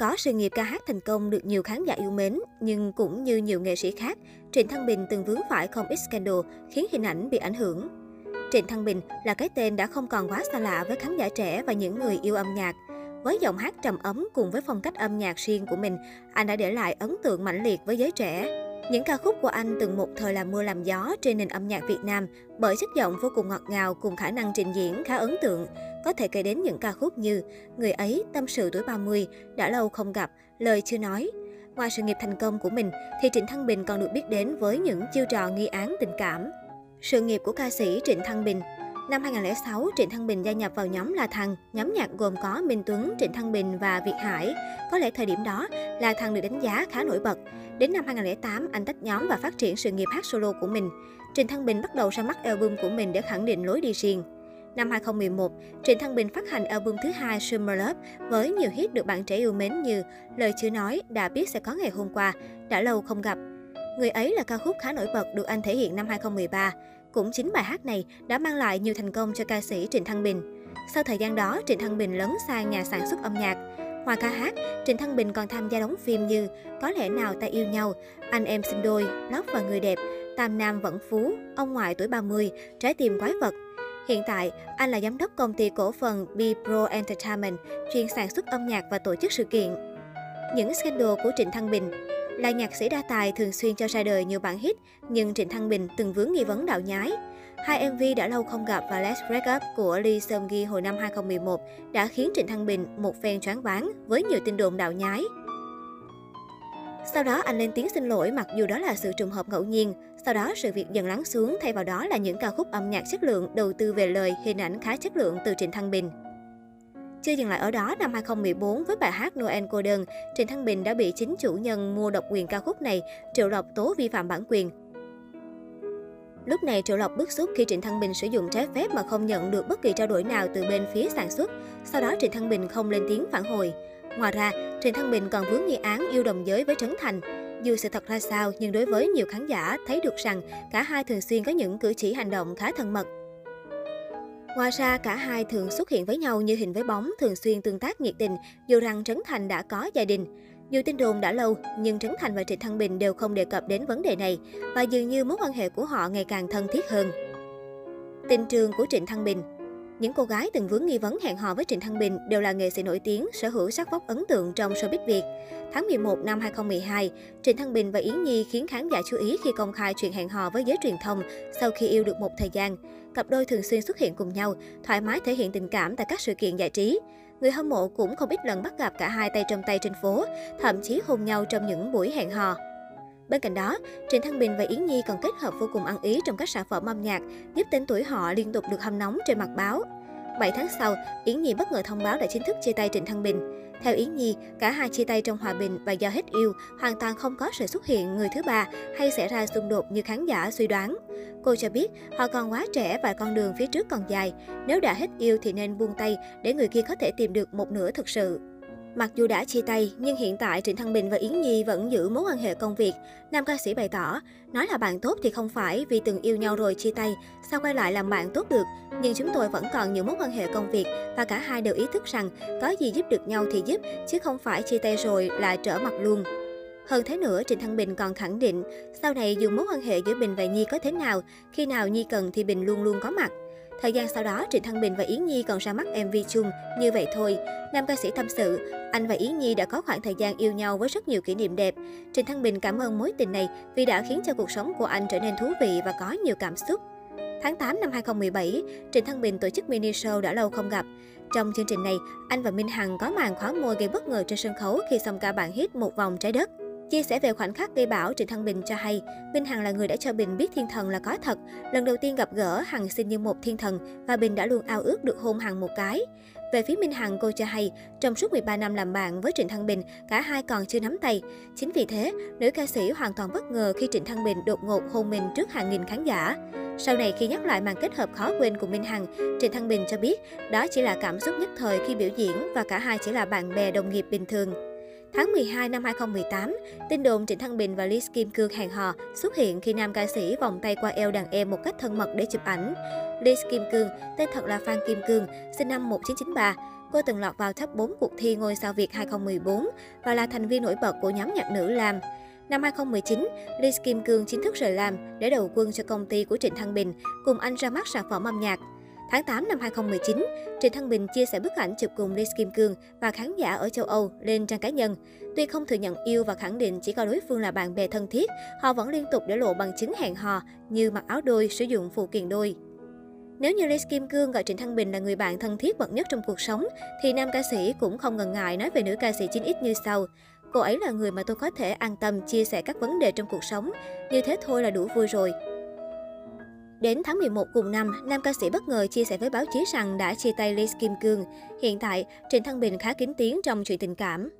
Có sự nghiệp ca hát thành công được nhiều khán giả yêu mến, nhưng cũng như nhiều nghệ sĩ khác, Trịnh Thăng Bình từng vướng phải không ít scandal khiến hình ảnh bị ảnh hưởng. Trịnh Thăng Bình là cái tên đã không còn quá xa lạ với khán giả trẻ và những người yêu âm nhạc. Với giọng hát trầm ấm cùng với phong cách âm nhạc riêng của mình, anh đã để lại ấn tượng mạnh liệt với giới trẻ. Những ca khúc của anh từng một thời làm mưa làm gió trên nền âm nhạc Việt Nam bởi chất giọng vô cùng ngọt ngào cùng khả năng trình diễn khá ấn tượng. Có thể kể đến những ca khúc như Người ấy, Tâm sự tuổi 30, Đã lâu không gặp, Lời chưa nói. Ngoài sự nghiệp thành công của mình, thì Trịnh Thăng Bình còn được biết đến với những chiêu trò nghi án tình cảm. Sự nghiệp của ca sĩ Trịnh Thăng Bình Năm 2006, Trịnh Thăng Bình gia nhập vào nhóm La Thằng. Nhóm nhạc gồm có Minh Tuấn, Trịnh Thăng Bình và Việt Hải. Có lẽ thời điểm đó, La Thằng được đánh giá khá nổi bật. Đến năm 2008, anh tách nhóm và phát triển sự nghiệp hát solo của mình. Trịnh Thăng Bình bắt đầu ra mắt album của mình để khẳng định lối đi riêng. Năm 2011, Trịnh Thăng Bình phát hành album thứ hai Summer Love với nhiều hit được bạn trẻ yêu mến như Lời chưa nói, đã biết sẽ có ngày hôm qua, đã lâu không gặp. Người ấy là ca khúc khá nổi bật được anh thể hiện năm 2013. Cũng chính bài hát này đã mang lại nhiều thành công cho ca sĩ Trịnh Thăng Bình. Sau thời gian đó, Trịnh Thăng Bình lấn sang nhà sản xuất âm nhạc. Ngoài ca hát, Trịnh Thăng Bình còn tham gia đóng phim như Có lẽ nào ta yêu nhau, Anh em sinh đôi, Lóc và người đẹp, Tam Nam vẫn phú, Ông ngoại tuổi 30, Trái tim quái vật. Hiện tại, anh là giám đốc công ty cổ phần B Pro Entertainment, chuyên sản xuất âm nhạc và tổ chức sự kiện. Những scandal của Trịnh Thăng Bình là nhạc sĩ đa tài thường xuyên cho ra đời nhiều bản hit, nhưng Trịnh Thăng Bình từng vướng nghi vấn đạo nhái. Hai MV đã lâu không gặp và Let's Break Up của Lee Seung Gi hồi năm 2011 đã khiến Trịnh Thăng Bình một phen choáng váng với nhiều tin đồn đạo nhái. Sau đó anh lên tiếng xin lỗi mặc dù đó là sự trùng hợp ngẫu nhiên. Sau đó sự việc dần lắng xuống, thay vào đó là những ca khúc âm nhạc chất lượng, đầu tư về lời, hình ảnh khá chất lượng từ Trịnh Thăng Bình. Chưa dừng lại ở đó, năm 2014 với bài hát Noel cô đơn, Trịnh Thăng Bình đã bị chính chủ nhân mua độc quyền ca khúc này, Triệu Lộc tố vi phạm bản quyền. Lúc này Triệu Lộc bức xúc khi Trịnh Thăng Bình sử dụng trái phép mà không nhận được bất kỳ trao đổi nào từ bên phía sản xuất. Sau đó Trịnh Thăng Bình không lên tiếng phản hồi. Ngoài ra, Trịnh Thăng Bình còn vướng nghi án yêu đồng giới với Trấn Thành. Dù sự thật ra sao, nhưng đối với nhiều khán giả thấy được rằng cả hai thường xuyên có những cử chỉ hành động khá thân mật. Ngoài ra, cả hai thường xuất hiện với nhau như hình với bóng, thường xuyên tương tác nhiệt tình, dù rằng Trấn Thành đã có gia đình. Dù tin đồn đã lâu, nhưng Trấn Thành và Trịnh Thăng Bình đều không đề cập đến vấn đề này, và dường như mối quan hệ của họ ngày càng thân thiết hơn. Tình trường của Trịnh Thăng Bình những cô gái từng vướng nghi vấn hẹn hò với Trịnh Thăng Bình đều là nghệ sĩ nổi tiếng, sở hữu sắc vóc ấn tượng trong showbiz Việt. Tháng 11 năm 2012, Trịnh Thăng Bình và Yến Nhi khiến khán giả chú ý khi công khai chuyện hẹn hò với giới truyền thông sau khi yêu được một thời gian. Cặp đôi thường xuyên xuất hiện cùng nhau, thoải mái thể hiện tình cảm tại các sự kiện giải trí. Người hâm mộ cũng không ít lần bắt gặp cả hai tay trong tay trên phố, thậm chí hôn nhau trong những buổi hẹn hò. Bên cạnh đó, Trịnh Thăng Bình và Yến Nhi còn kết hợp vô cùng ăn ý trong các sản phẩm âm nhạc, giúp tên tuổi họ liên tục được hâm nóng trên mặt báo. 7 tháng sau, Yến Nhi bất ngờ thông báo đã chính thức chia tay Trịnh Thăng Bình. Theo Yến Nhi, cả hai chia tay trong hòa bình và do hết yêu, hoàn toàn không có sự xuất hiện người thứ ba hay xảy ra xung đột như khán giả suy đoán. Cô cho biết họ còn quá trẻ và con đường phía trước còn dài. Nếu đã hết yêu thì nên buông tay để người kia có thể tìm được một nửa thực sự. Mặc dù đã chia tay, nhưng hiện tại Trịnh Thăng Bình và Yến Nhi vẫn giữ mối quan hệ công việc. Nam ca sĩ bày tỏ, nói là bạn tốt thì không phải vì từng yêu nhau rồi chia tay, sao quay lại làm bạn tốt được. Nhưng chúng tôi vẫn còn những mối quan hệ công việc và cả hai đều ý thức rằng có gì giúp được nhau thì giúp, chứ không phải chia tay rồi lại trở mặt luôn. Hơn thế nữa, Trịnh Thăng Bình còn khẳng định, sau này dù mối quan hệ giữa Bình và Nhi có thế nào, khi nào Nhi cần thì Bình luôn luôn có mặt. Thời gian sau đó, Trịnh Thăng Bình và Yến Nhi còn ra mắt MV chung Như vậy thôi. Nam ca sĩ tâm sự, anh và Yến Nhi đã có khoảng thời gian yêu nhau với rất nhiều kỷ niệm đẹp. Trịnh Thăng Bình cảm ơn mối tình này vì đã khiến cho cuộc sống của anh trở nên thú vị và có nhiều cảm xúc. Tháng 8 năm 2017, Trịnh Thăng Bình tổ chức mini show đã lâu không gặp. Trong chương trình này, anh và Minh Hằng có màn khóa môi gây bất ngờ trên sân khấu khi xong ca bản hit Một vòng trái đất. Chia sẻ về khoảnh khắc gây bão, Trịnh Thăng Bình cho hay, Minh Hằng là người đã cho Bình biết thiên thần là có thật. Lần đầu tiên gặp gỡ, Hằng xin như một thiên thần và Bình đã luôn ao ước được hôn Hằng một cái. Về phía Minh Hằng, cô cho hay, trong suốt 13 năm làm bạn với Trịnh Thăng Bình, cả hai còn chưa nắm tay. Chính vì thế, nữ ca sĩ hoàn toàn bất ngờ khi Trịnh Thăng Bình đột ngột hôn mình trước hàng nghìn khán giả. Sau này khi nhắc lại màn kết hợp khó quên của Minh Hằng, Trịnh Thăng Bình cho biết đó chỉ là cảm xúc nhất thời khi biểu diễn và cả hai chỉ là bạn bè đồng nghiệp bình thường. Tháng 12 năm 2018, tin đồn Trịnh Thăng Bình và Liz Kim Cương hẹn hò xuất hiện khi nam ca sĩ vòng tay qua eo đàn em một cách thân mật để chụp ảnh. Liz Kim Cương, tên thật là Phan Kim Cương, sinh năm 1993. Cô từng lọt vào top 4 cuộc thi Ngôi sao Việt 2014 và là thành viên nổi bật của nhóm nhạc nữ Lam. Năm 2019, liz Kim Cương chính thức rời Lam để đầu quân cho công ty của Trịnh Thăng Bình, cùng anh ra mắt sản phẩm âm nhạc. Tháng 8 năm 2019, Trịnh Thăng Bình chia sẻ bức ảnh chụp cùng Lee Kim Cương và khán giả ở châu Âu lên trang cá nhân. Tuy không thừa nhận yêu và khẳng định chỉ coi đối phương là bạn bè thân thiết, họ vẫn liên tục để lộ bằng chứng hẹn hò như mặc áo đôi, sử dụng phụ kiện đôi. Nếu như Lee Kim Cương gọi Trịnh Thăng Bình là người bạn thân thiết bậc nhất trong cuộc sống, thì nam ca sĩ cũng không ngần ngại nói về nữ ca sĩ 9X như sau. Cô ấy là người mà tôi có thể an tâm chia sẻ các vấn đề trong cuộc sống. Như thế thôi là đủ vui rồi. Đến tháng 11 cùng năm, nam ca sĩ bất ngờ chia sẻ với báo chí rằng đã chia tay Lee Kim Cương. Hiện tại, Trịnh Thăng Bình khá kín tiếng trong chuyện tình cảm.